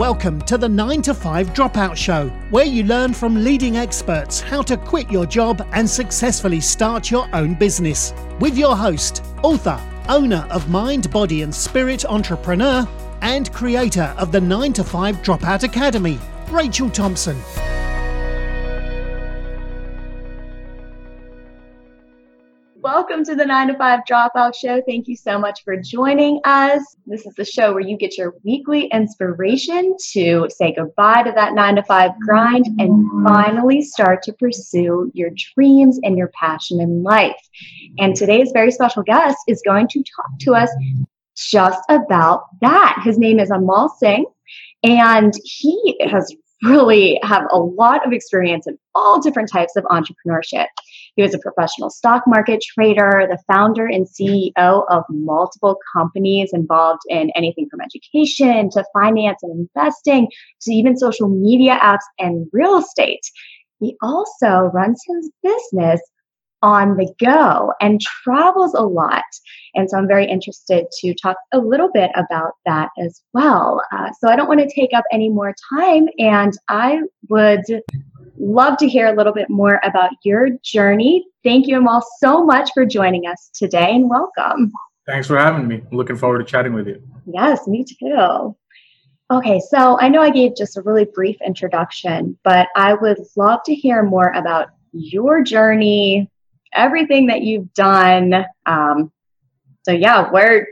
Welcome to the 9 to 5 Dropout Show, where you learn from leading experts how to quit your job and successfully start your own business. With your host, author, owner of Mind, Body and Spirit Entrepreneur, and creator of the 9 to 5 Dropout Academy, Rachel Thompson. Welcome to the 9 to 5 Dropout Show. Thank you so much for joining us. This is the show where you get your weekly inspiration to say goodbye to that 9 to 5 grind and finally start to pursue your dreams and your passion in life. And today's very special guest is going to talk to us just about that. His name is Amal Singh, and he has really have a lot of experience in all different types of entrepreneurship. He was a professional stock market trader, the founder and CEO of multiple companies involved in anything from education to finance and investing to even social media apps and real estate. He also runs his business on the go and travels a lot. And so I'm very interested to talk a little bit about that as well. Uh, so I don't want to take up any more time, and I would love to hear a little bit more about your journey. Thank you, Amal, so much for joining us today and welcome. Thanks for having me. I'm looking forward to chatting with you. Yes, me too. Okay, so I know I gave just a really brief introduction, but I would love to hear more about your journey, everything that you've done. Um, so yeah, where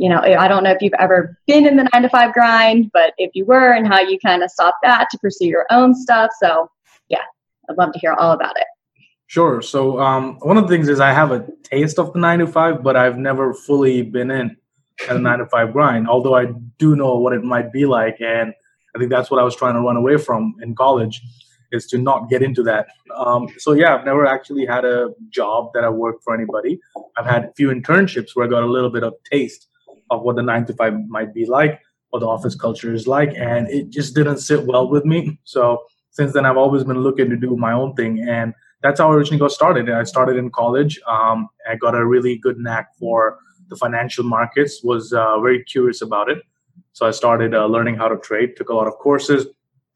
you know, I don't know if you've ever been in the nine to five grind, but if you were, and how you kind of stopped that to pursue your own stuff. So yeah, I'd love to hear all about it. Sure. So um, one of the things is I have a taste of the nine to five, but I've never fully been in a nine to five grind. Although I do know what it might be like, and I think that's what I was trying to run away from in college is to not get into that. Um, so yeah, I've never actually had a job that I worked for anybody. I've had a few internships where I got a little bit of taste of what the nine to five might be like, what the office culture is like, and it just didn't sit well with me. So since then, I've always been looking to do my own thing, and that's how I originally got started. I started in college. Um, I got a really good knack for the financial markets. Was uh, very curious about it, so I started uh, learning how to trade. Took a lot of courses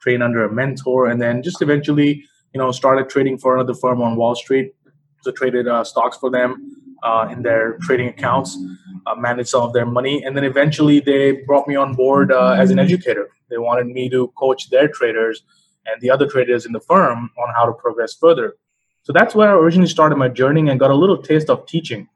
trained under a mentor, and then just eventually, you know, started trading for another firm on Wall Street. So traded uh, stocks for them uh, in their trading accounts, uh, managed some of their money, and then eventually they brought me on board uh, as an educator. They wanted me to coach their traders and the other traders in the firm on how to progress further. So that's where I originally started my journey and got a little taste of teaching.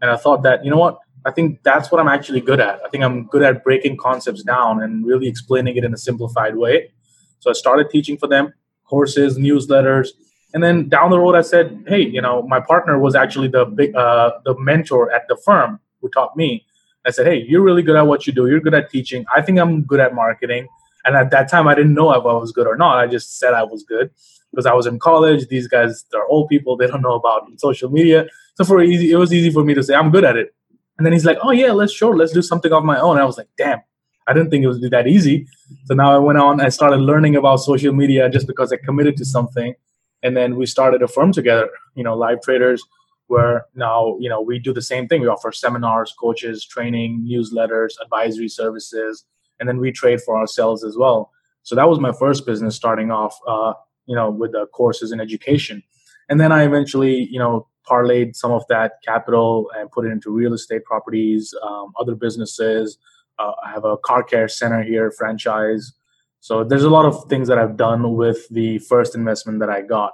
And I thought that, you know what, I think that's what I'm actually good at. I think I'm good at breaking concepts down and really explaining it in a simplified way. So I started teaching for them courses, newsletters, and then down the road, I said, "Hey, you know, my partner was actually the big, uh, the mentor at the firm who taught me." I said, "Hey, you're really good at what you do. You're good at teaching. I think I'm good at marketing." And at that time, I didn't know if I was good or not. I just said I was good because I was in college. These guys, they're old people. They don't know about social media. So for easy, it was easy for me to say I'm good at it. And then he's like, "Oh yeah, let's sure, let's do something of my own." And I was like, "Damn, I didn't think it would be that easy. So now I went on, I started learning about social media just because I committed to something. And then we started a firm together, you know, live traders, where now, you know, we do the same thing. We offer seminars, coaches, training, newsletters, advisory services, and then we trade for ourselves as well. So that was my first business starting off, uh, you know, with the courses in education. And then I eventually, you know, parlayed some of that capital and put it into real estate properties, um, other businesses, uh, I have a car care center here, franchise. So there's a lot of things that I've done with the first investment that I got.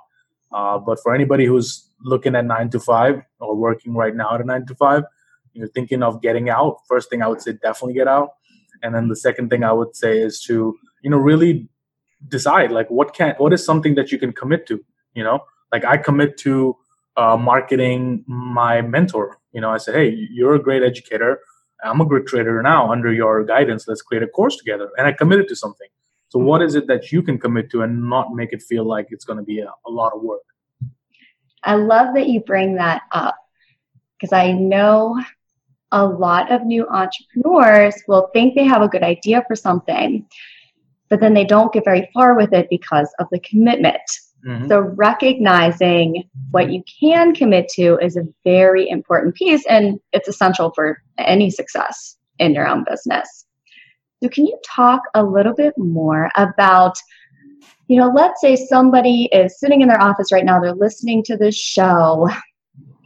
Uh, but for anybody who's looking at nine to five or working right now at a nine to five, you're thinking of getting out. First thing I would say, definitely get out. And then the second thing I would say is to, you know, really decide like what can what is something that you can commit to. You know, like I commit to uh, marketing my mentor. You know, I said, hey, you're a great educator I'm a great trader now under your guidance. Let's create a course together. And I committed to something. So, what is it that you can commit to and not make it feel like it's going to be a, a lot of work? I love that you bring that up because I know a lot of new entrepreneurs will think they have a good idea for something, but then they don't get very far with it because of the commitment. Mm-hmm. So, recognizing what you can commit to is a very important piece, and it's essential for any success in your own business. So, can you talk a little bit more about, you know, let's say somebody is sitting in their office right now, they're listening to this show,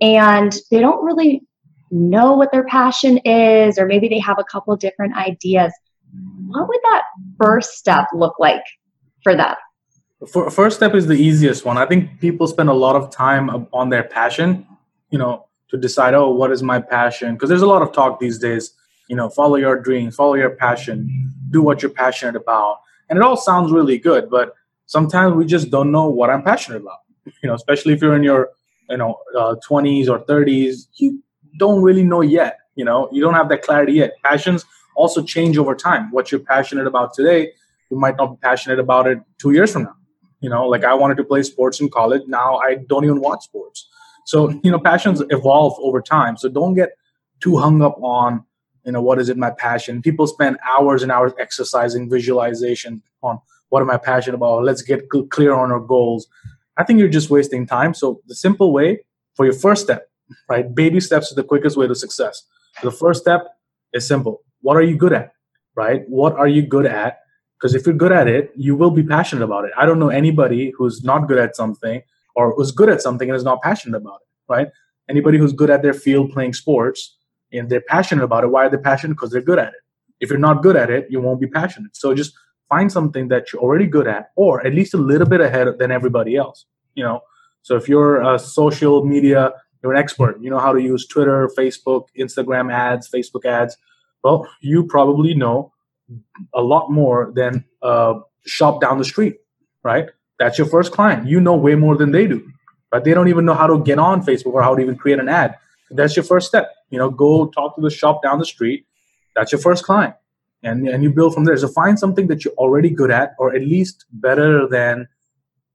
and they don't really know what their passion is, or maybe they have a couple different ideas. What would that first step look like for them? First step is the easiest one. I think people spend a lot of time on their passion, you know, to decide, oh, what is my passion? Because there's a lot of talk these days, you know, follow your dreams, follow your passion, do what you're passionate about. And it all sounds really good, but sometimes we just don't know what I'm passionate about. You know, especially if you're in your, you know, uh, 20s or 30s, you don't really know yet. You know, you don't have that clarity yet. Passions also change over time. What you're passionate about today, you might not be passionate about it two years from now. You know, like I wanted to play sports in college. Now I don't even watch sports. So, you know, passions evolve over time. So don't get too hung up on, you know, what is it my passion? People spend hours and hours exercising visualization on what am I passionate about? Let's get clear on our goals. I think you're just wasting time. So the simple way for your first step, right? Baby steps is the quickest way to success. The first step is simple. What are you good at? Right? What are you good at? Because if you're good at it, you will be passionate about it. I don't know anybody who's not good at something or who's good at something and is not passionate about it, right? Anybody who's good at their field playing sports and they're passionate about it, why are they passionate? Because they're good at it. If you're not good at it, you won't be passionate. So just find something that you're already good at, or at least a little bit ahead than everybody else. You know, so if you're a social media, you're an expert. You know how to use Twitter, Facebook, Instagram ads, Facebook ads. Well, you probably know a lot more than a shop down the street, right? That's your first client. You know way more than they do, but they don't even know how to get on Facebook or how to even create an ad. That's your first step. You know, go talk to the shop down the street. That's your first client, and and you build from there. So find something that you're already good at, or at least better than,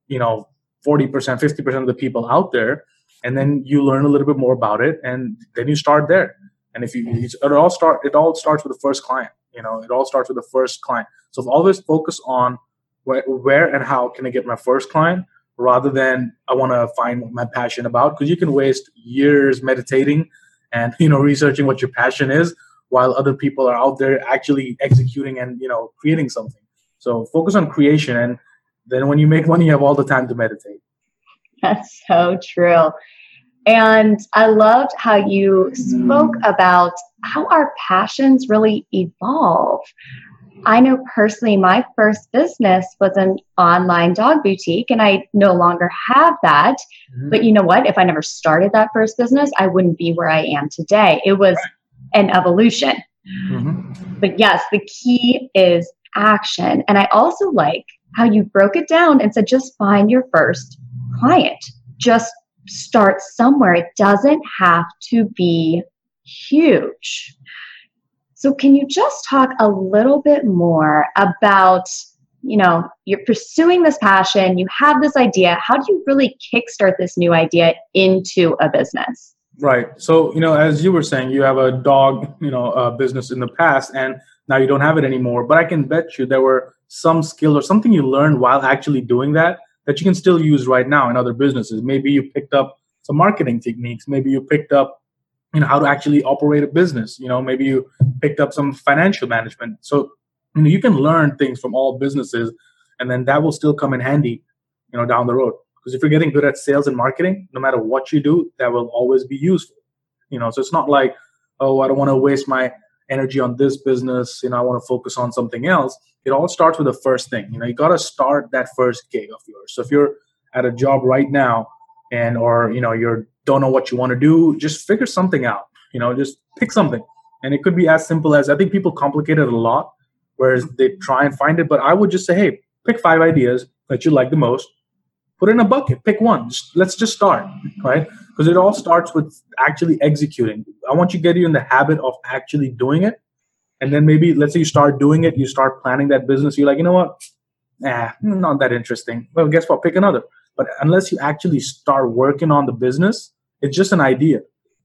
you know, forty percent, fifty percent of the people out there, and then you learn a little bit more about it, and then you start there. And if you, it all start, it all starts with the first client. You know, it all starts with the first client. So always focus on where, where and how can I get my first client rather than I want to find my passion about because you can waste years meditating and you know researching what your passion is while other people are out there actually executing and you know creating something. So focus on creation and then when you make money you have all the time to meditate. That's so true. And I loved how you spoke about how our passions really evolve. I know personally, my first business was an online dog boutique, and I no longer have that. Mm-hmm. But you know what? If I never started that first business, I wouldn't be where I am today. It was an evolution. Mm-hmm. But yes, the key is action. And I also like how you broke it down and said just find your first client. Just start somewhere. It doesn't have to be huge. So, can you just talk a little bit more about, you know, you're pursuing this passion, you have this idea. How do you really kickstart this new idea into a business? Right. So, you know, as you were saying, you have a dog, you know, uh, business in the past, and now you don't have it anymore. But I can bet you there were some skill or something you learned while actually doing that that you can still use right now in other businesses. Maybe you picked up some marketing techniques. Maybe you picked up you know how to actually operate a business. You know maybe you picked up some financial management. So you know you can learn things from all businesses and then that will still come in handy you know down the road. Because if you're getting good at sales and marketing no matter what you do that will always be useful. You know so it's not like oh i don't want to waste my energy on this business you know i want to focus on something else. It all starts with the first thing. You know you got to start that first gig of yours. So if you're at a job right now and or you know you're don't know what you want to do, just figure something out. You know, just pick something. And it could be as simple as I think people complicate it a lot, whereas they try and find it. But I would just say, hey, pick five ideas that you like the most, put in a bucket, pick one. Just, let's just start, right? Because it all starts with actually executing. I want you to get you in the habit of actually doing it. And then maybe let's say you start doing it, you start planning that business, you're like, you know what? Nah, not that interesting. Well, guess what? Pick another. But unless you actually start working on the business, it's just an idea.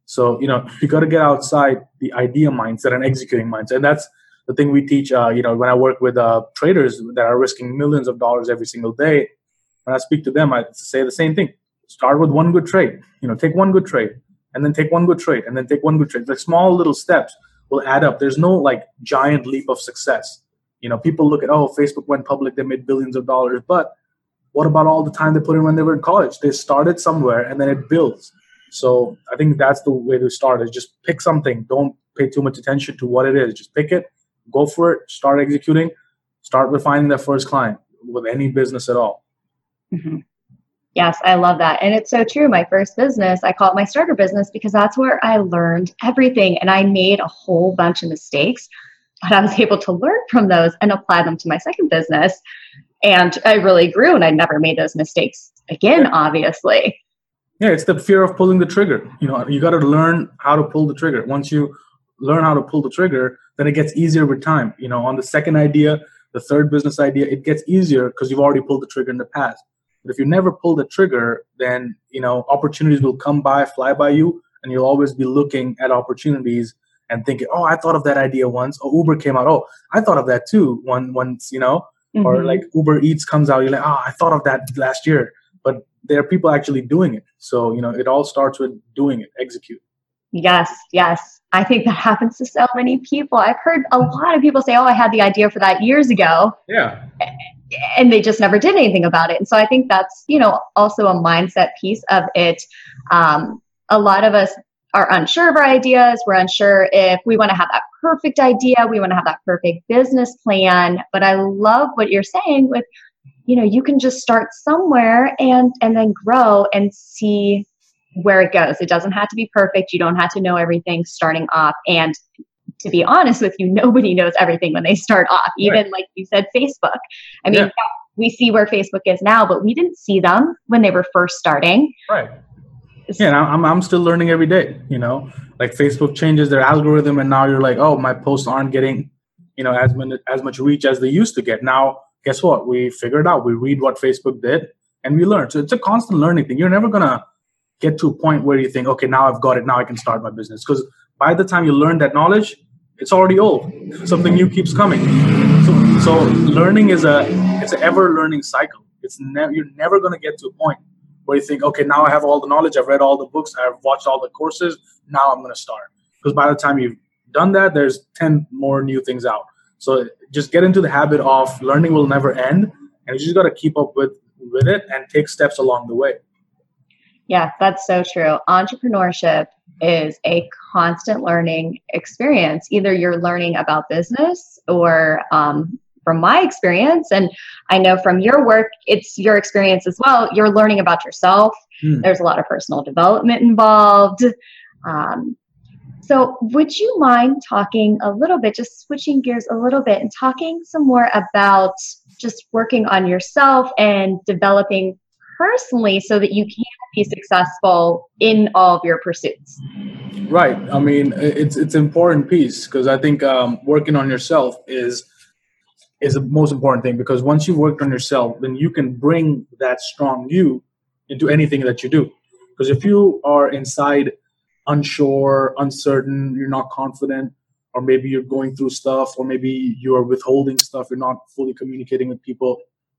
So, you know, you got to get outside the idea mindset and executing mindset. And that's the thing we teach, uh, you know, when I work with uh, traders that are risking millions of dollars every single day, when I speak to them, I say the same thing. Start with one good trade. You know, take one good trade and then take one good trade and then take one good trade. The small little steps will add up. There's no like giant leap of success. You know, people look at oh, Facebook went public, they made billions of dollars, but what about all the time they put in when they were in college? They started somewhere and then it builds. So I think that's the way to start is just pick something. Don't pay too much attention to what it is. Just pick it, go for it, start executing, start refining that first client with any business at all. Mm-hmm. Yes, I love that. And it's so true. My first business, I call it my starter business because that's where I learned everything. And I made a whole bunch of mistakes, but I was able to learn from those and apply them to my second business. And I really grew and I never made those mistakes again, obviously. Yeah, it's the fear of pulling the trigger. You know, you got to learn how to pull the trigger. Once you learn how to pull the trigger, then it gets easier with time. You know, on the second idea, the third business idea, it gets easier because you've already pulled the trigger in the past. But if you never pull the trigger, then you know opportunities will come by, fly by you, and you'll always be looking at opportunities and thinking, "Oh, I thought of that idea once." Oh, Uber came out. Oh, I thought of that too. One once, you know, mm-hmm. or like Uber Eats comes out. You're like, "Oh, I thought of that last year." There are people actually doing it. So you know, it all starts with doing it, execute. Yes, yes. I think that happens to so many people. I've heard a lot of people say, "Oh, I had the idea for that years ago." Yeah and they just never did anything about it. And so I think that's, you know, also a mindset piece of it. Um, a lot of us are unsure of our ideas. We're unsure if we want to have that perfect idea. We want to have that perfect business plan. But I love what you're saying with, you know, you can just start somewhere and and then grow and see where it goes. It doesn't have to be perfect. You don't have to know everything starting off. And to be honest with you, nobody knows everything when they start off. Even right. like you said, Facebook. I mean, yeah. we see where Facebook is now, but we didn't see them when they were first starting. Right. Yeah, I'm I'm still learning every day. You know, like Facebook changes their algorithm, and now you're like, oh, my posts aren't getting, you know, as much as much reach as they used to get. Now, guess what? We figured out. We read what Facebook did, and we learn. So it's a constant learning thing. You're never gonna get to a point where you think, okay, now I've got it. Now I can start my business. Because by the time you learn that knowledge, it's already old. Something new keeps coming. So, so learning is a it's an ever learning cycle. It's never you're never going to get to a point where you think, okay, now I have all the knowledge. I've read all the books. I've watched all the courses. Now I'm going to start. Because by the time you've done that, there's ten more new things out. So just get into the habit of learning will never end, and you just got to keep up with with it and take steps along the way. Yeah, that's so true. Entrepreneurship is a constant learning experience. Either you're learning about business or um, from my experience, and I know from your work, it's your experience as well. You're learning about yourself. Mm. There's a lot of personal development involved. Um, so, would you mind talking a little bit, just switching gears a little bit, and talking some more about just working on yourself and developing personally so that you can be successful in all of your pursuits? Right. I mean it's it's an important piece because i think um, working on yourself is is the most important thing because once you've worked on yourself then you can bring that strong you into anything that you do. Because if you are inside unsure uncertain you're not confident or maybe you're going through stuff or maybe you're withholding stuff you're not fully communicating with people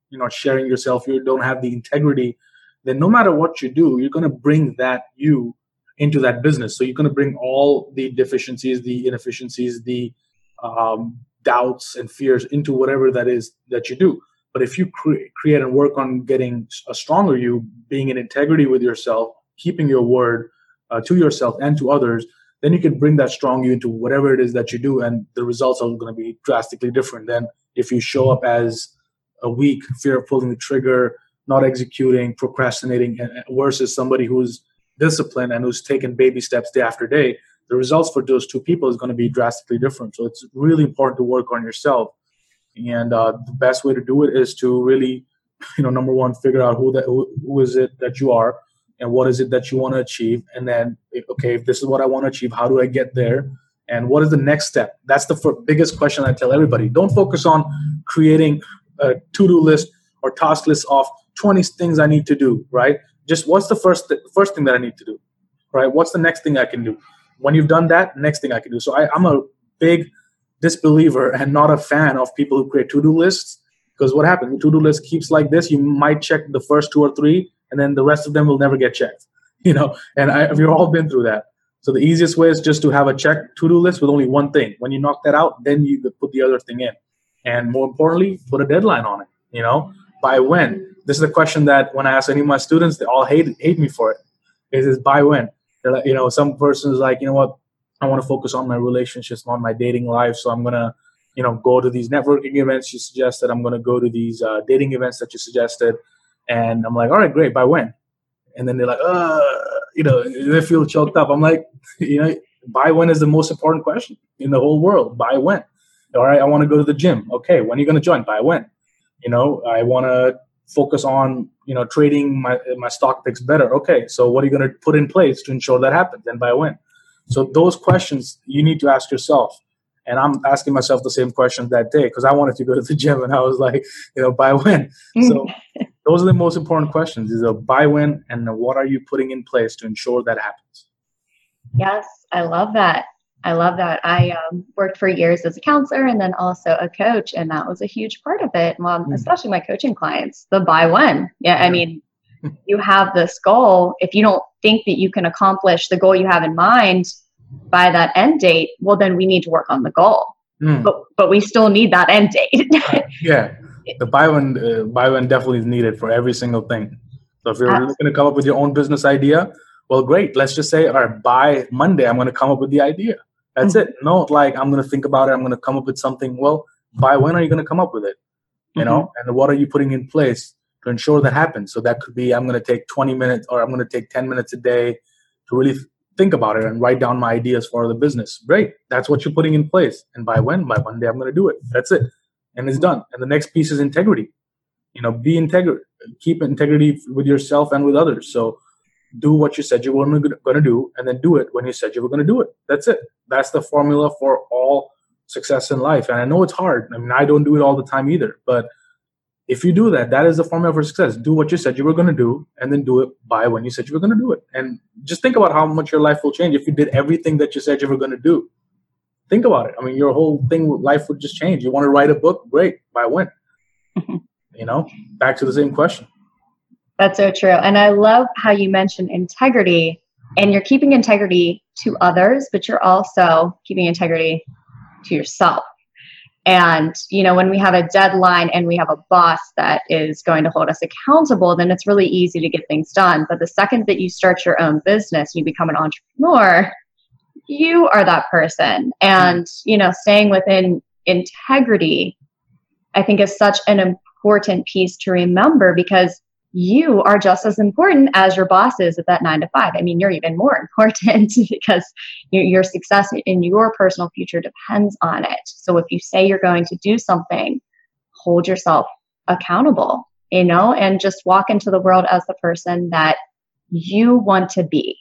you're not sharing yourself you don't have the integrity then no matter what you do, you're going to bring that you into that business. So you're going to bring all the deficiencies, the inefficiencies, the um, doubts and fears into whatever that is that you do. But if you cre- create and work on getting a stronger you, being in integrity with yourself, keeping your word uh, to yourself and to others, then you can bring that strong you into whatever it is that you do, and the results are going to be drastically different than if you show up as a weak, fear of pulling the trigger, not executing, procrastinating, versus somebody who's disciplined and who's taken baby steps day after day, the results for those two people is going to be drastically different. So it's really important to work on yourself. And uh, the best way to do it is to really, you know, number one, figure out who that who, who is it that you are, and what is it that you want to achieve, and then okay, if this is what I want to achieve, how do I get there? And what is the next step? That's the f- biggest question I tell everybody. Don't focus on creating a to-do list or task list of 20 things I need to do, right? Just what's the first th- first thing that I need to do, right? What's the next thing I can do? When you've done that, next thing I can do. So I, I'm a big disbeliever and not a fan of people who create to-do lists because what happens? The to-do list keeps like this. You might check the first two or three, and then the rest of them will never get checked. You know, and I, we've all been through that. So the easiest way is just to have a check to-do list with only one thing. When you knock that out, then you put the other thing in. and more importantly, put a deadline on it. You know, by when? This is a question that when I ask any of my students, they all hate hate me for it. Is is by when? They're like, you know, some person is like, you know what, I want to focus on my relationships, on my dating life, so I'm gonna, you know, go to these networking events you suggested. I'm gonna go to these uh, dating events that you suggested, and I'm like, all right, great. By when? And then they're like, uh, you know, they feel choked up. I'm like, you know, by when is the most important question in the whole world. By when? All right, I want to go to the gym. Okay, when are you going to join? By when? You know, I want to focus on you know trading my my stock picks better. Okay, so what are you going to put in place to ensure that happens, and by when? So those questions you need to ask yourself. And I'm asking myself the same questions that day because I wanted to go to the gym, and I was like, you know, by when? So those are the most important questions: is a by when, and what are you putting in place to ensure that happens? Yes, I love that. I love that. I um, worked for years as a counselor and then also a coach, and that was a huge part of it. Well, mm especially my coaching clients, the by when. Yeah, I mean, you have this goal. If you don't think that you can accomplish the goal you have in mind by that end date, well, then we need to work on the goal. Mm. But but we still need that end date. yeah, the by when uh, by when definitely is needed for every single thing. So if you're Absolutely. looking to come up with your own business idea, well, great. Let's just say, all right, by Monday, I'm going to come up with the idea. That's mm-hmm. it. No, like I'm going to think about it. I'm going to come up with something. Well, by when are you going to come up with it? You mm-hmm. know, and what are you putting in place to ensure that happens? So that could be I'm going to take 20 minutes or I'm going to take 10 minutes a day to really think about it and write down my ideas for the business. Great. That's what you're putting in place. And by when? By Monday, I'm going to do it. That's it. And it's done. And the next piece is integrity. You know, be integrity, keep integrity with yourself and with others. So do what you said you were going to do and then do it when you said you were going to do it that's it that's the formula for all success in life and i know it's hard i mean i don't do it all the time either but if you do that that is the formula for success. Do what you said you were going to do and then do it by when you said you were going to do it. And just think about how much your life will change if you did everything that you said you were going to do. Think about it. I mean your whole thing life would just change. You want to write a book? Great. By when? You know back to the same question. That's so true. And I love how you mentioned integrity and you're keeping integrity to others, but you're also keeping integrity to yourself. And, you know, when we have a deadline and we have a boss that is going to hold us accountable, then it's really easy to get things done. But the second that you start your own business, you become an entrepreneur, you are that person. And, you know, staying within integrity, I think is such an important piece to remember because you are just as important as your boss is at that nine to five. I mean, you're even more important because your success in your personal future depends on it. So if you say you're going to do something, hold yourself accountable, you know, and just walk into the world as the person that you want to be.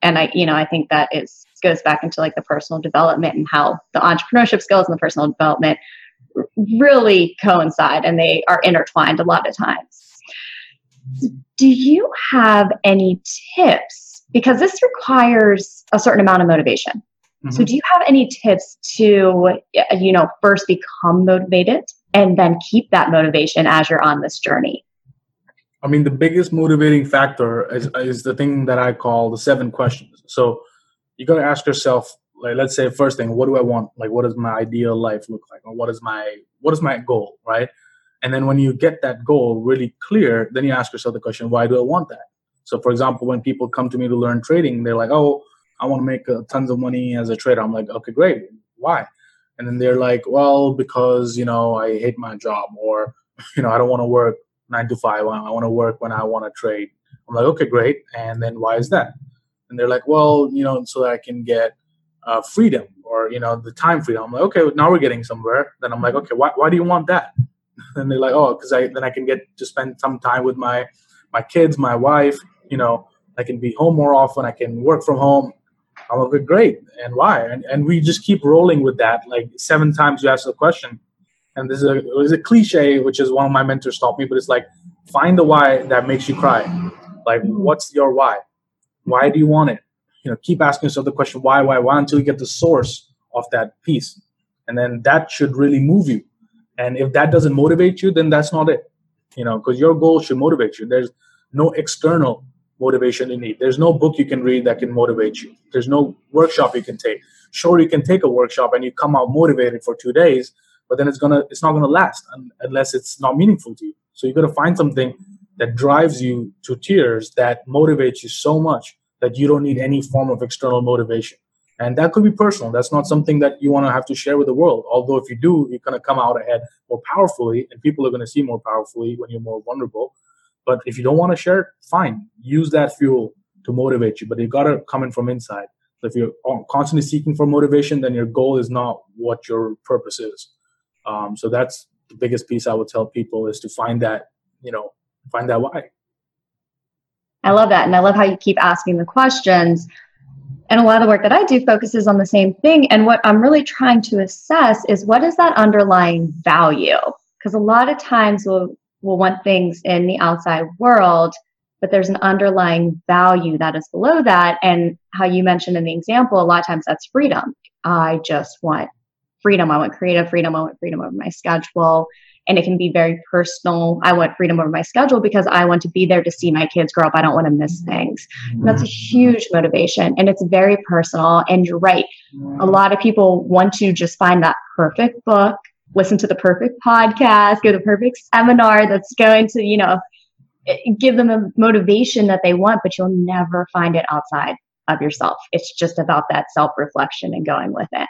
And I, you know, I think that is goes back into like the personal development and how the entrepreneurship skills and the personal development really coincide and they are intertwined a lot of times. Do you have any tips? Because this requires a certain amount of motivation. Mm-hmm. So, do you have any tips to, you know, first become motivated and then keep that motivation as you're on this journey? I mean, the biggest motivating factor is, is the thing that I call the seven questions. So, you got to ask yourself, like, let's say, first thing, what do I want? Like, what does my ideal life look like, or what is my what is my goal, right? And then when you get that goal really clear, then you ask yourself the question, why do I want that? So, for example, when people come to me to learn trading, they're like, oh, I want to make uh, tons of money as a trader. I'm like, okay, great. Why? And then they're like, well, because, you know, I hate my job or, you know, I don't want to work nine to five. I want to work when I want to trade. I'm like, okay, great. And then why is that? And they're like, well, you know, so that I can get uh, freedom or, you know, the time freedom. I'm like, okay, now we're getting somewhere. Then I'm like, okay, why, why do you want that? and they're like, oh, because I then I can get to spend some time with my my kids, my wife. You know, I can be home more often. I can work from home. I'm like, great. And why? And and we just keep rolling with that. Like seven times you ask the question, and this is a, it was a cliche, which is one of my mentors taught me. But it's like find the why that makes you cry. Like, mm-hmm. what's your why? Why do you want it? You know, keep asking yourself the question why, why, why until you get the source of that piece, and then that should really move you and if that doesn't motivate you, then that's not it. You know, because your goal should motivate you. There's no external motivation you need. There's no book you can read that can motivate you. There's no workshop you can take. Sure, you can take a workshop and you come out motivated for two days, but then it's gonna it's not gonna last unless it's not meaningful to you. So you got to find something that drives you to tears that motivates you so much that you don't need any form of external motivation. And that could be personal. That's not something that you want to have to share with the world. Although if you do, you're going to come out ahead more powerfully, and people are going to see more powerfully when you're more vulnerable. But if you don't want to share it, fine. Use that fuel to motivate you. But you got to come in from inside. So if you're constantly seeking for motivation, then your goal is not what your purpose is. Um, so that's the biggest piece I would tell people is to find that, you know, find that why. I love that. And I love how you keep asking the questions. And a lot of the work that I do focuses on the same thing. And what I'm really trying to assess is what is that underlying value? Because a lot of times we'll, we'll want things in the outside world, but there's an underlying value that is below that. And how you mentioned in the example, a lot of times that's freedom. I just want freedom. I want creative freedom. I want freedom over my schedule and it can be very personal. I want freedom over my schedule because I want to be there to see my kids grow up. I don't want to miss mm-hmm. things. And that's a huge motivation and it's very personal. And you're right. Mm-hmm. A lot of people want to just find that perfect book, listen to the perfect podcast, go to the perfect seminar that's going to, you know, give them a motivation that they want, but you'll never find it outside of yourself. It's just about that self reflection and going within.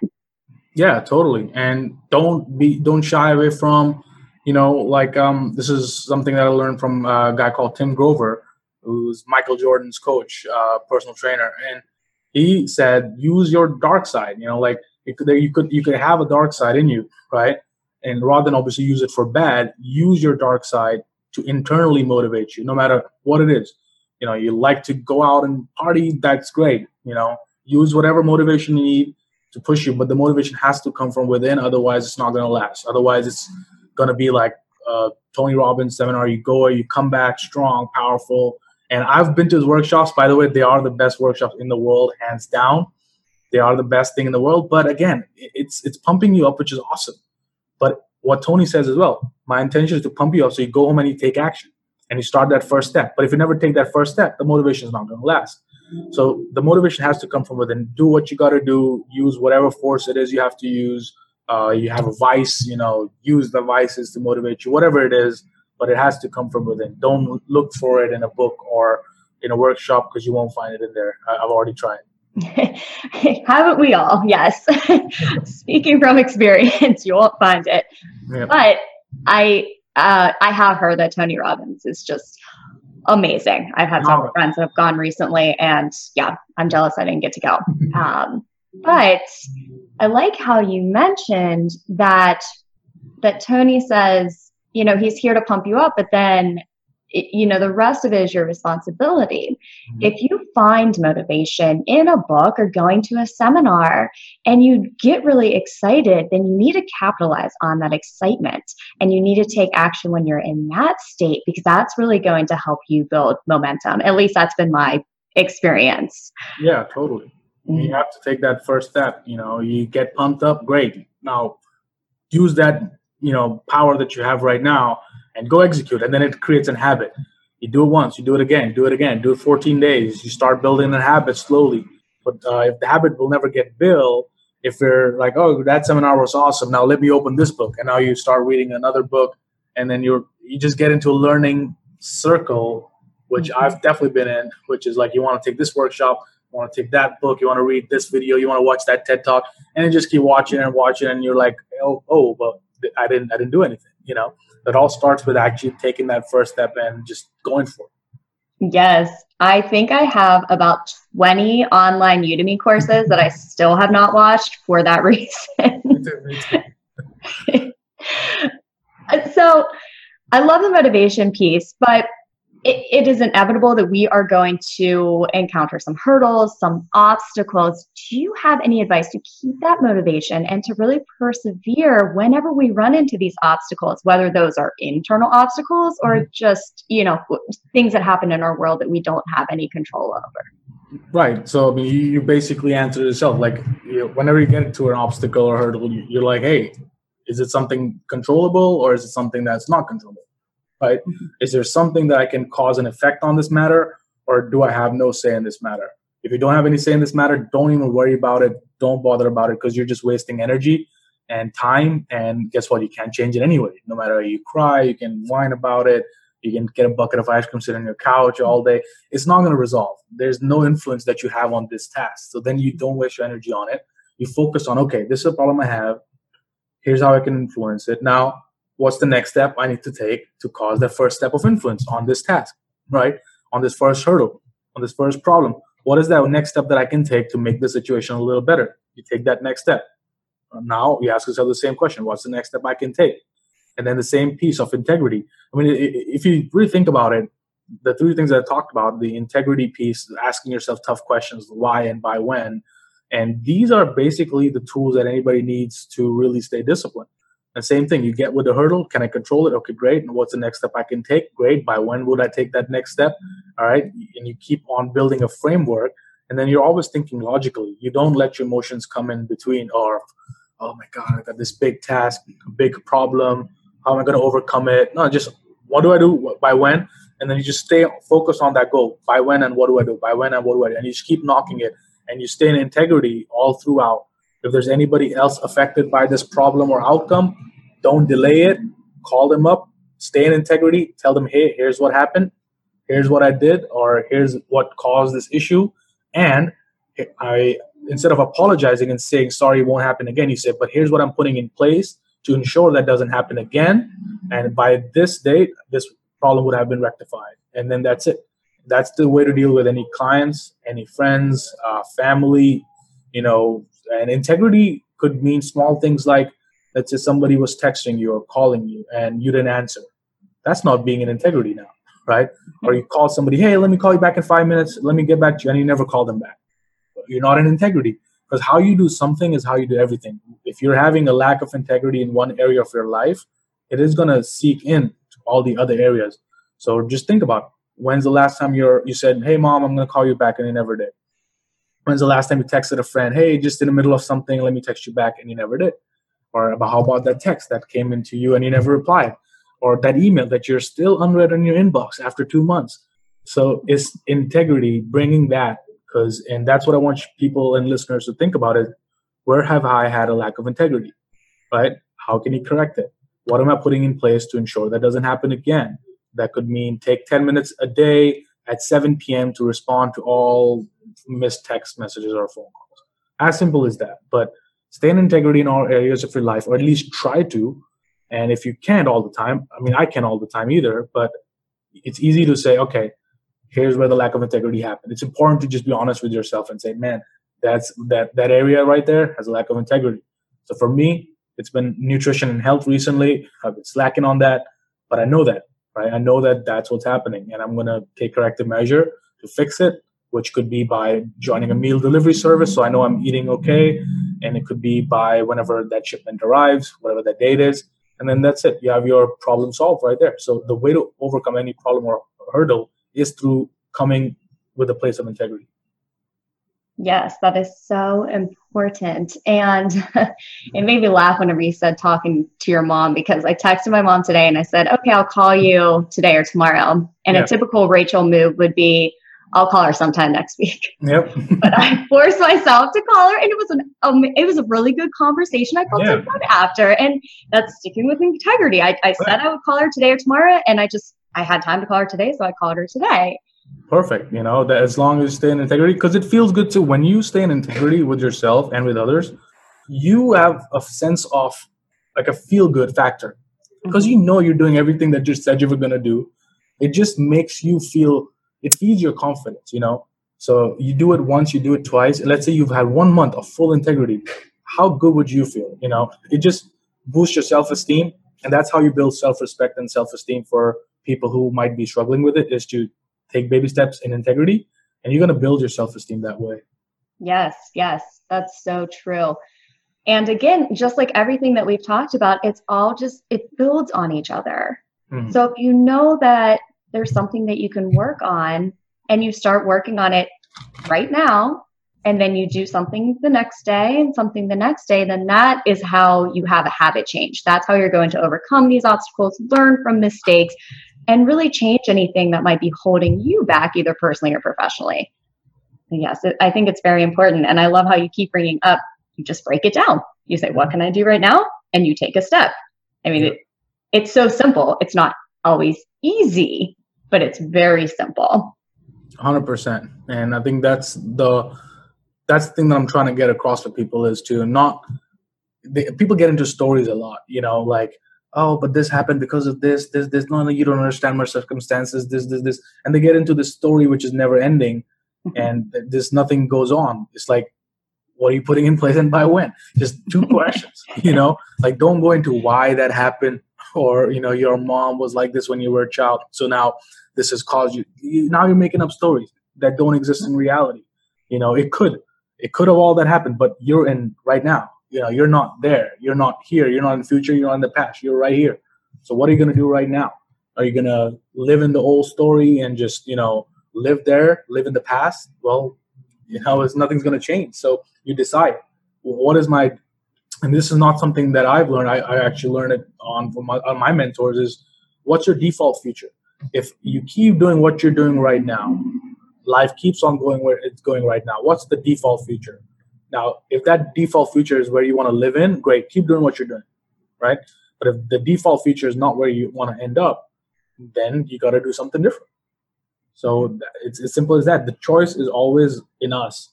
Yeah, totally. And don't be don't shy away from you know, like um, this is something that I learned from a guy called Tim Grover, who's Michael Jordan's coach, uh, personal trainer, and he said use your dark side. You know, like you could you could you could have a dark side in you, right? And rather than obviously use it for bad, use your dark side to internally motivate you, no matter what it is. You know, you like to go out and party, that's great. You know, use whatever motivation you need to push you, but the motivation has to come from within. Otherwise, it's not going to last. Otherwise, it's going to be like uh, Tony Robbins seminar. You go, you come back strong, powerful. And I've been to his workshops. By the way, they are the best workshops in the world, hands down. They are the best thing in the world. But again, it's it's pumping you up, which is awesome. But what Tony says as well, my intention is to pump you up so you go home and you take action and you start that first step. But if you never take that first step, the motivation is not going to last. So the motivation has to come from within. Do what you got to do. Use whatever force it is you have to use uh, you have a vice, you know, use the vices to motivate you, whatever it is, but it has to come from within. Don't look for it in a book or in a workshop because you won't find it in there. I, have already tried. Haven't we all? Yes. Speaking from experience, you won't find it. Yep. But I uh, I have heard that Tony Robbins is just amazing. I've had several friends that have gone recently, and yeah, I'm jealous I didn't get to go. Um, but I like how you mentioned that that Tony says, you know, he's here to pump you up, but then you know the rest of it is your responsibility. Mm-hmm. If you find motivation in a book or going to a seminar and you get really excited, then you need to capitalize on that excitement and you need to take action when you're in that state because that's really going to help you build momentum. At least that's been my experience. Yeah, totally. Mm-hmm. You have to take that first step. You know, you get pumped up, great. Now use that, you know, power that you have right now and go execute. And then it creates a habit. You do it once, you do it again, do it again, do it 14 days. You start building a habit slowly. But uh, if the habit will never get built, if you're like, oh, that seminar was awesome, now let me open this book, and now you start reading another book, and then you're you just get into a learning circle, which mm-hmm. I've definitely been in, which is like you want to take this workshop, want to take that book, you want to read this video, you want to watch that TED talk, and just keep watching and watching, and you're like, oh, oh, but I didn't, I didn't do anything. You know, it all starts with actually taking that first step and just going for it. Yes, I think I have about 20 online Udemy courses that I still have not watched for that reason. so I love the motivation piece, but it, it is inevitable that we are going to encounter some hurdles, some obstacles. Do you have any advice to keep that motivation and to really persevere whenever we run into these obstacles, whether those are internal obstacles or mm-hmm. just, you know, things that happen in our world that we don't have any control over? Right. So, I mean, you, you basically answer yourself. Like, you know, whenever you get to an obstacle or hurdle, you're like, hey, is it something controllable or is it something that's not controllable? Right? Is there something that I can cause an effect on this matter, or do I have no say in this matter? If you don't have any say in this matter, don't even worry about it. Don't bother about it because you're just wasting energy. and time. And guess what? You can't change it anyway. No matter you cry, you can whine about it, you can get a bucket of ice cream sitting on your couch all day. It's not going to resolve. There's no influence that you have on this task. So then you don't waste your energy on it. You focus on, okay, this is a problem I have. Here's how I can influence it. Now, what's the next step I need to take to cause that first step of influence on this task, right? On this first hurdle, on this first problem. What is that next step that I can take to make the situation a little better? You take that next step. Now you ask yourself the same question what's the next step I can take? And then the same piece of integrity. I mean, if you really think about it, the three things that I talked about the integrity piece, asking yourself tough questions, why and by when. And these are basically the tools that anybody needs to really stay disciplined. And same thing, you get with the hurdle. Can I control it? Okay, great. And what's the next step I can take? Great. By when would I take that next step? All right. And you keep on building a framework. And then you're always thinking logically. You don't let your emotions come in between or, oh my God, I got this big task, big problem. How am I going to overcome it? No, just what do I do? By when? And then you just stay focused on that goal. By when and what do I do? By when and what do I do? And you just keep knocking it. And you stay in integrity all throughout if there's anybody else affected by this problem or outcome, don't delay it. Call them up, stay in integrity, tell them, hey, here's what happened, here's what I did, or here's what caused this issue. And I instead of apologizing and saying sorry it won't happen again, you say, but here's what I'm putting in place to ensure that doesn't happen again. And by this date, this problem would have been rectified. And then that's it. That's the way to deal with any clients, any friends, uh, family, you know, and integrity could mean small things like, let's say somebody was texting you or calling you and you didn't answer. That's not being in integrity now, right? Or you call somebody, hey, let me call you back in five minutes. Let me get back to you. And you never call them back. You're not in integrity because how you do something is how you do everything. If you're having a lack of integrity in one area of your life, it is going to seek in to all the other areas. So just think about it. when's the last time you're you said, "Hey, mom, I'm going to call you back," and you never did. When's the last time you texted a friend, hey, just in the middle of something, let me text you back, and you never did? Or about how about that text that came into you and you never replied? Or that email that you're still unread in your inbox after two months. So it's integrity bringing that because, and that's what I want people and listeners to think about it. Where have I had a lack of integrity? Right? How can you correct it? What am I putting in place to ensure that doesn't happen again? That could mean take 10 minutes a day at 7 p.m. to respond to all missed text messages or phone calls. As simple as that. But stay in integrity in all areas of your life, or at least try to. And if you can't all the time, I mean, I can't all the time either, but it's easy to say, okay, here's where the lack of integrity happened. It's important to just be honest with yourself and say, man, that's that that area right there has a lack of integrity. So for me, it's been nutrition and health recently. I've been slacking on that, but I know that, right? I know that that's what's happening, and I'm gonna take corrective measure to fix it which could be by joining a meal delivery service so I know I'm eating okay. And it could be by whenever that shipment arrives, whatever that date is. And then that's it. You have your problem solved right there. So the way to overcome any problem or hurdle is through coming with a place of integrity. Yes, that is so important. And it made me laugh whenever you said talking to your mom because I texted my mom today and I said, okay, I'll call you today or tomorrow. And yeah. a typical Rachel move would be, I'll call her sometime next week. Yep. but I forced myself to call her, and it was an um, it was a really good conversation. I called yeah. good after, and that's sticking with integrity. I, I said I would call her today or tomorrow, and I just I had time to call her today, so I called her today. Perfect. You know that as long as you stay in integrity, because it feels good to when you stay in integrity with yourself and with others, you have a sense of like a feel good factor because mm-hmm. you know you're doing everything that you said you were gonna do. It just makes you feel it feeds your confidence, you know. So you do it once, you do it twice. Let's say you've had one month of full integrity. How good would you feel? You know, it just boosts your self-esteem, and that's how you build self-respect and self-esteem for people who might be struggling with it. Is to take baby steps in integrity, and you're going to build your self-esteem that way. Yes, yes, that's so true. And again, just like everything that we've talked about, it's all just it builds on each other. Mm-hmm. So if you know that there's something that you can work on and you start working on it right now and then you do something the next day and something the next day, then that is how you have a habit change. That's how you're going to overcome these obstacles, learn from mistakes, and really change anything that might be holding you back, either personally or professionally. yes, I think it's very important. And I love how you keep bringing up, you just break it down. You say, What can I do right now? And you take a step. I mean, it, it's so simple. It's not always easy, but it's very simple. 100%. And I think that's the that's the thing that I'm trying to get across to people is to not they, people get into stories a lot, you know, like oh, but this happened because of this, this, this. No, no, you don't understand my circumstances. This, this, this, and they get into this story which is never ending, mm-hmm. and there's nothing goes on. It's like what are you putting in place and by when just two questions you know like don't go into why that happened or you know your mom was like this when you were a child so now this has caused you, you now you're making up stories that don't exist in reality you know it could it could have all that happened but you're in right now you know you're not there. You're not here. You're not in the future. You're not in the past. You're right here. So what are you going to do right now? Are you going to live in the old story and just you know live there live in the past? Well you know it's nothing's going to change. So you decide. What is my and this is not something that i've learned. I, I actually learned it on from my, on my mentors is what's your default future? If you keep doing what you're doing right now life keeps on going where it's going right now what's the default future now if that default future is where you want to live in great keep doing what you're doing right? But if the default future is not where you want to end up then you got to do something different. So it's as simple as that. The choice is always in us.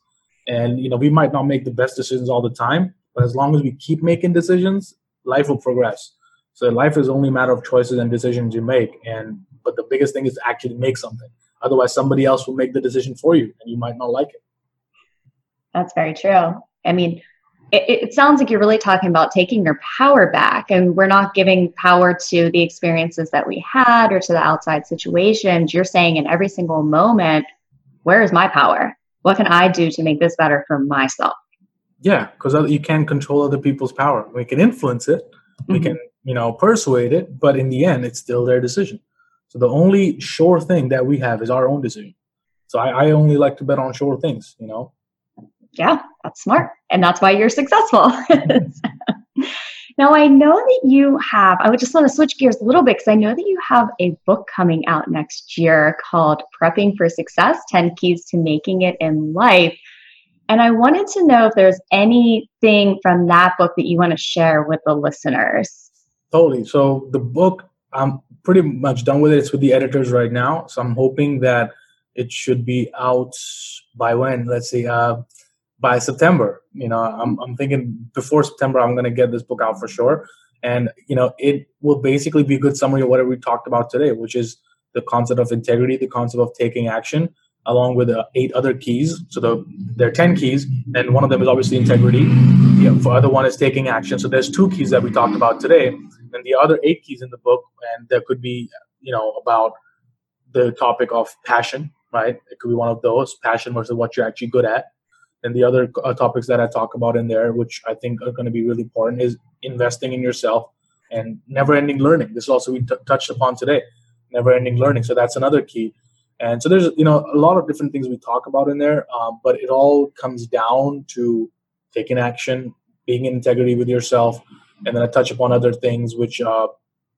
And you know we might not make the best decisions all the time but as long as we keep making decisions life will progress. So life is only a matter of choices and decisions you make and but the biggest thing is to actually make something. Otherwise somebody else will make the decision for you and you might not like it that's very true i mean it, it, sounds like you're really talking about taking your power back and we're not giving power to the experiences that we had or to the outside situations you're saying in every single moment where is my power what can I do to make this better for myself? Yeah, because you can't control other people's power. We can influence it, we mm-hmm. can, you know, persuade it, but in the end, it's still their decision. So the only sure thing that we have is our own decision. So I, I only like to bet on sure things, you know. Yeah, that's smart, and that's why you're successful. Now, I know that you have, I would just want to switch gears a little bit because I know that you have a book coming out next year called Prepping for Success 10 Keys to Making It in Life. And I wanted to know if there's anything from that book that you want to share with the listeners. Totally. So, the book, I'm pretty much done with it. It's with the editors right now. So, I'm hoping that it should be out by when? Let's see. Uh, by September. You know, I'm, I'm thinking before September, I'm going to get this book out for sure. And, you know, it will basically be a good summary of whatever we talked about today, which is the concept of integrity, the concept of taking action, along with uh, eight other keys. So the, there are 10 keys, and one of them is obviously integrity. The other one is taking action. So there's two keys that we talked about today. And the other eight keys in the book, and there could be, you know, about the topic of passion, right? It could be one of those passion versus what you're actually good at and the other uh, topics that I talk about in there, which I think are going to be really important, is investing in yourself and never-ending learning. This is also we t- touched upon today, never-ending learning. So that's another key. And so there's you know a lot of different things we talk about in there, um, but it all comes down to taking action, being in integrity with yourself, and then I touch upon other things which uh,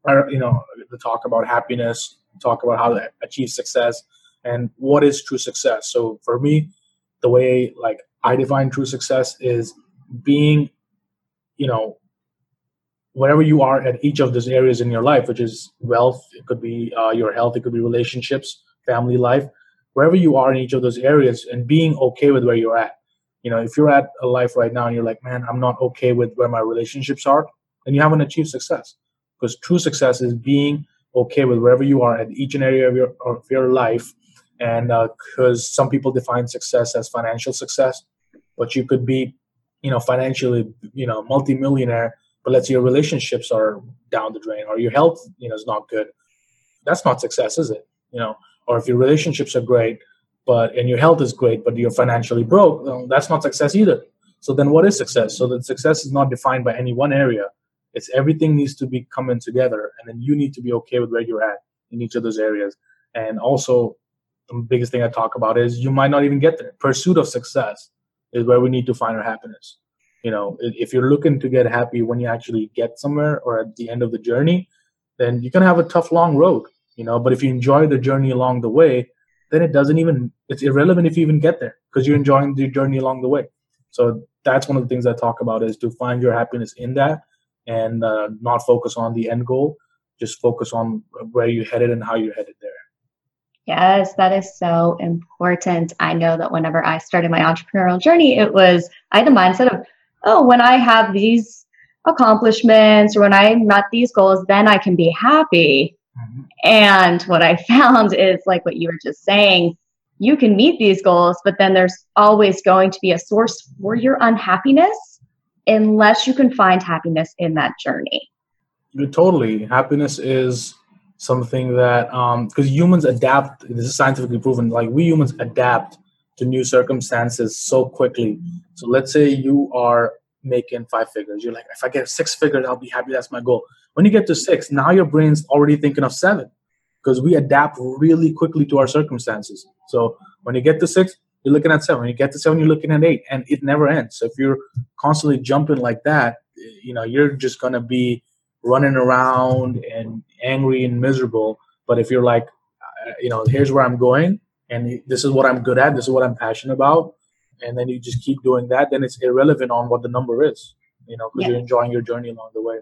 are you know to talk about happiness, talk about how to achieve success, and what is true success. So for me, the way like I define true success is being, you know, wherever you are at each of those areas in your life, which is wealth, it could be uh, your health, it could be relationships, family life, wherever you are in each of those areas, and being okay with where you're at. You know, if you're at a life right now and you're like, man, I'm not okay with where my relationships are, then you haven't achieved success. Because true success is being okay with wherever you are at each and every area of your, of your life and because uh, some people define success as financial success but you could be you know financially you know multimillionaire but let's say your relationships are down the drain or your health you know is not good that's not success is it? You know or if your relationships are great but and your health is great but you're financially broke well, that's not success either. So then what is success? So that success is not defined by any one area. It's everything needs to be coming together and then you need to be okay with where you're at in each of those areas. And also the biggest thing i talk about is you might not even get there. Pursuit of success is where we need to find our happiness. You know, if you're looking to get happy when you actually get somewhere or at the end of the journey, then you're gonna have a tough long road. You know, but if you enjoy the journey along the way, then it doesn't even it's irrelevant if you even get there because you're enjoying the journey along the way. So that's one of the things I talk about is to find your happiness in that and uh, not focus on the end goal. Just focus on where you're headed and how you're headed there. Yes, that is so important. I know that whenever I started my entrepreneurial journey, it was, I had the mindset of, oh, when I have these accomplishments or when I met these goals, then I can be happy. Mm-hmm. And what I found is like what you were just saying, you can meet these goals, but then there's always going to be a source for your unhappiness unless you can find happiness in that journey. Totally. Happiness is something that, because um, humans adapt, this is scientifically proven, like we humans adapt to new circumstances so quickly. So let's say you are making five figures. You're like, if I get six figures, I'll be happy. That's my goal. When you get to six, now your brain's already thinking of seven because we adapt really quickly to our circumstances. So when you get to six, you're looking at seven. When you get to seven, you're looking at eight, and it never ends. So if you're constantly jumping like that, you know, you're just gonna be running around and angry and miserable. But if you're like, uh, you know, here's where I'm going, and this is what I'm good at, this is what I'm passionate about, and then you just keep doing that, then it's irrelevant on what the number is, you know, because yeah. you're enjoying your journey along the way.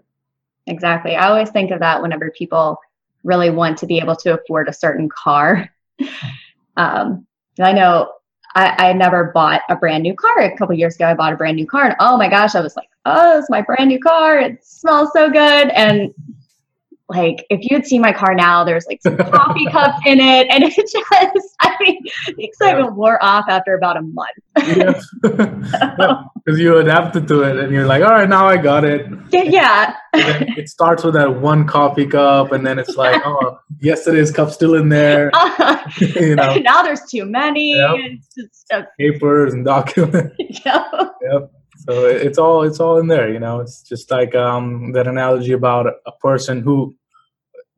Exactly. I always think of that whenever people really want to be able to afford a certain car. um, I know I, I never bought a brand new car. A couple years ago, I bought a brand new car, and oh my gosh, I was like, "Oh, it's my brand new car! It smells so good!" And like if you had seen my car now, there's like some coffee cups in it, and it just I mean the excitement yeah. wore off after about a month. yeah, because you adapted to it, and you're like, all right, now I got it. Yeah. it starts with that one coffee cup, and then it's like, oh, yesterday's cup's still in there. Uh-huh. you know, now there's too many. Yep. Just, uh, Papers and documents. yep. yep so it's all it's all in there you know it's just like um, that analogy about a person who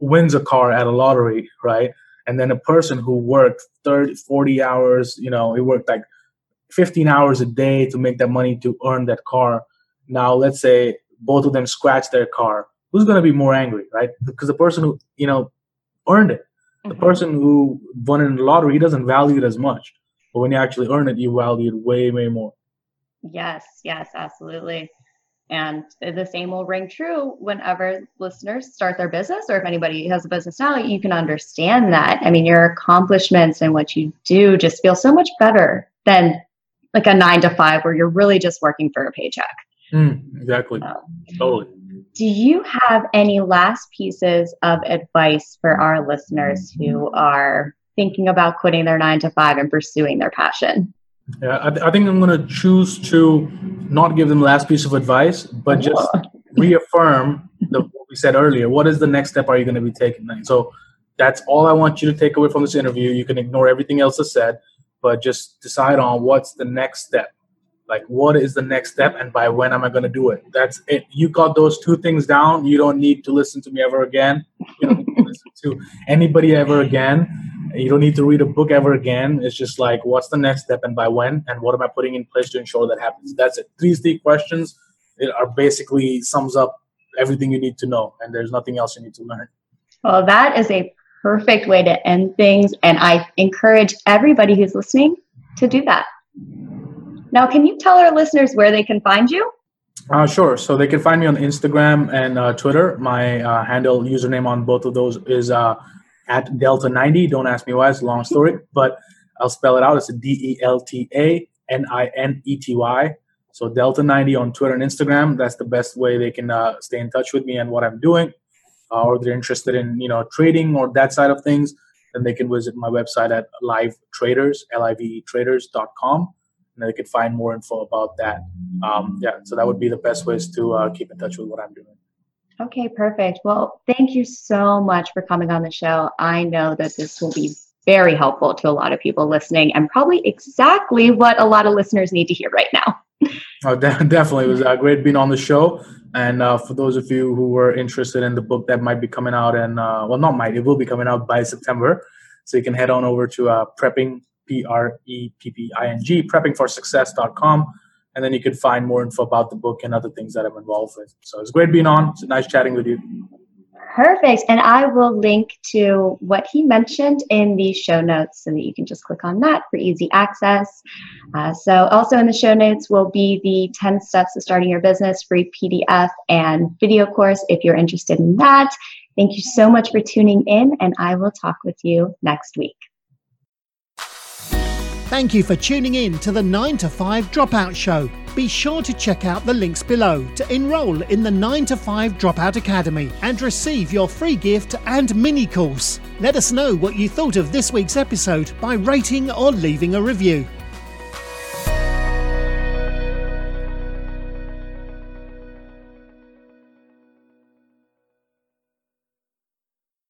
wins a car at a lottery, right? And then a person who worked 30, 40 hours, you know, he worked like 15 hours a day to make that money to earn that car. Now, let's say both of them scratch their car. Who's going to be more angry, right? Because the person who, you know, earned it. The mm-hmm. person who won in the lottery, he doesn't value it as much. But when you actually earn it, you value it way, way more. Yes, yes, absolutely. And the same will ring true whenever listeners start their business, or if anybody has a business now, you can understand that. I mean, your accomplishments and what you do just feel so much better than like a nine to five where you're really just working for a paycheck. Mm, exactly. So, totally. Do you have any last pieces of advice for our listeners who are thinking about quitting their nine to five and pursuing their passion? Yeah, I, th- I think I'm going to choose to not give them the last piece of advice, but just reaffirm the, what we said earlier. What is the next step are you going to be taking? So that's all I want you to take away from this interview. You can ignore everything else I said, but just decide on what's the next step. Like, what is the next step, and by when am I going to do it? That's it. You got those two things down. You don't need to listen to me ever again. You don't need to listen to anybody ever again you don't need to read a book ever again. It's just like, what's the next step and by when? And what am I putting in place to ensure that happens? That's it. Three C questions are basically sums up everything you need to know. And there's nothing else you need to learn. Well, that is a perfect way to end things. And I encourage everybody who's listening to do that. Now, can you tell our listeners where they can find you? Uh, sure. So they can find me on Instagram and uh, Twitter. My uh, handle username on both of those is uh, at Delta 90. Don't ask me why, it's a long story, but I'll spell it out. It's a D E L T A N I N E T Y. So Delta 90 on Twitter and Instagram. That's the best way they can uh, stay in touch with me and what I'm doing. Uh, or they're interested in you know trading or that side of things, then they can visit my website at live traders, L-I-V-E. And they can find more info about that. Um, yeah, so that would be the best ways to uh, keep in touch with what I'm doing. Okay, perfect. Well, thank you so much for coming on the show. I know that this will be very helpful to a lot of people listening and probably exactly what a lot of listeners need to hear right now. Oh, definitely. It was uh, great being on the show. And uh, for those of you who were interested in the book that might be coming out, and uh, well, not might, it will be coming out by September. So you can head on over to uh, prepping, P R E P P I N G, preppingforsuccess.com and then you can find more info about the book and other things that I'm involved with. So it's great being on. It's nice chatting with you. Perfect. And I will link to what he mentioned in the show notes so that you can just click on that for easy access. Uh, so, also in the show notes will be the 10 steps to starting your business free PDF and video course if you're interested in that. Thank you so much for tuning in, and I will talk with you next week. Thank you for tuning in to the 9 to 5 Dropout Show. Be sure to check out the links below to enroll in the 9 to 5 Dropout Academy and receive your free gift and mini course. Let us know what you thought of this week's episode by rating or leaving a review.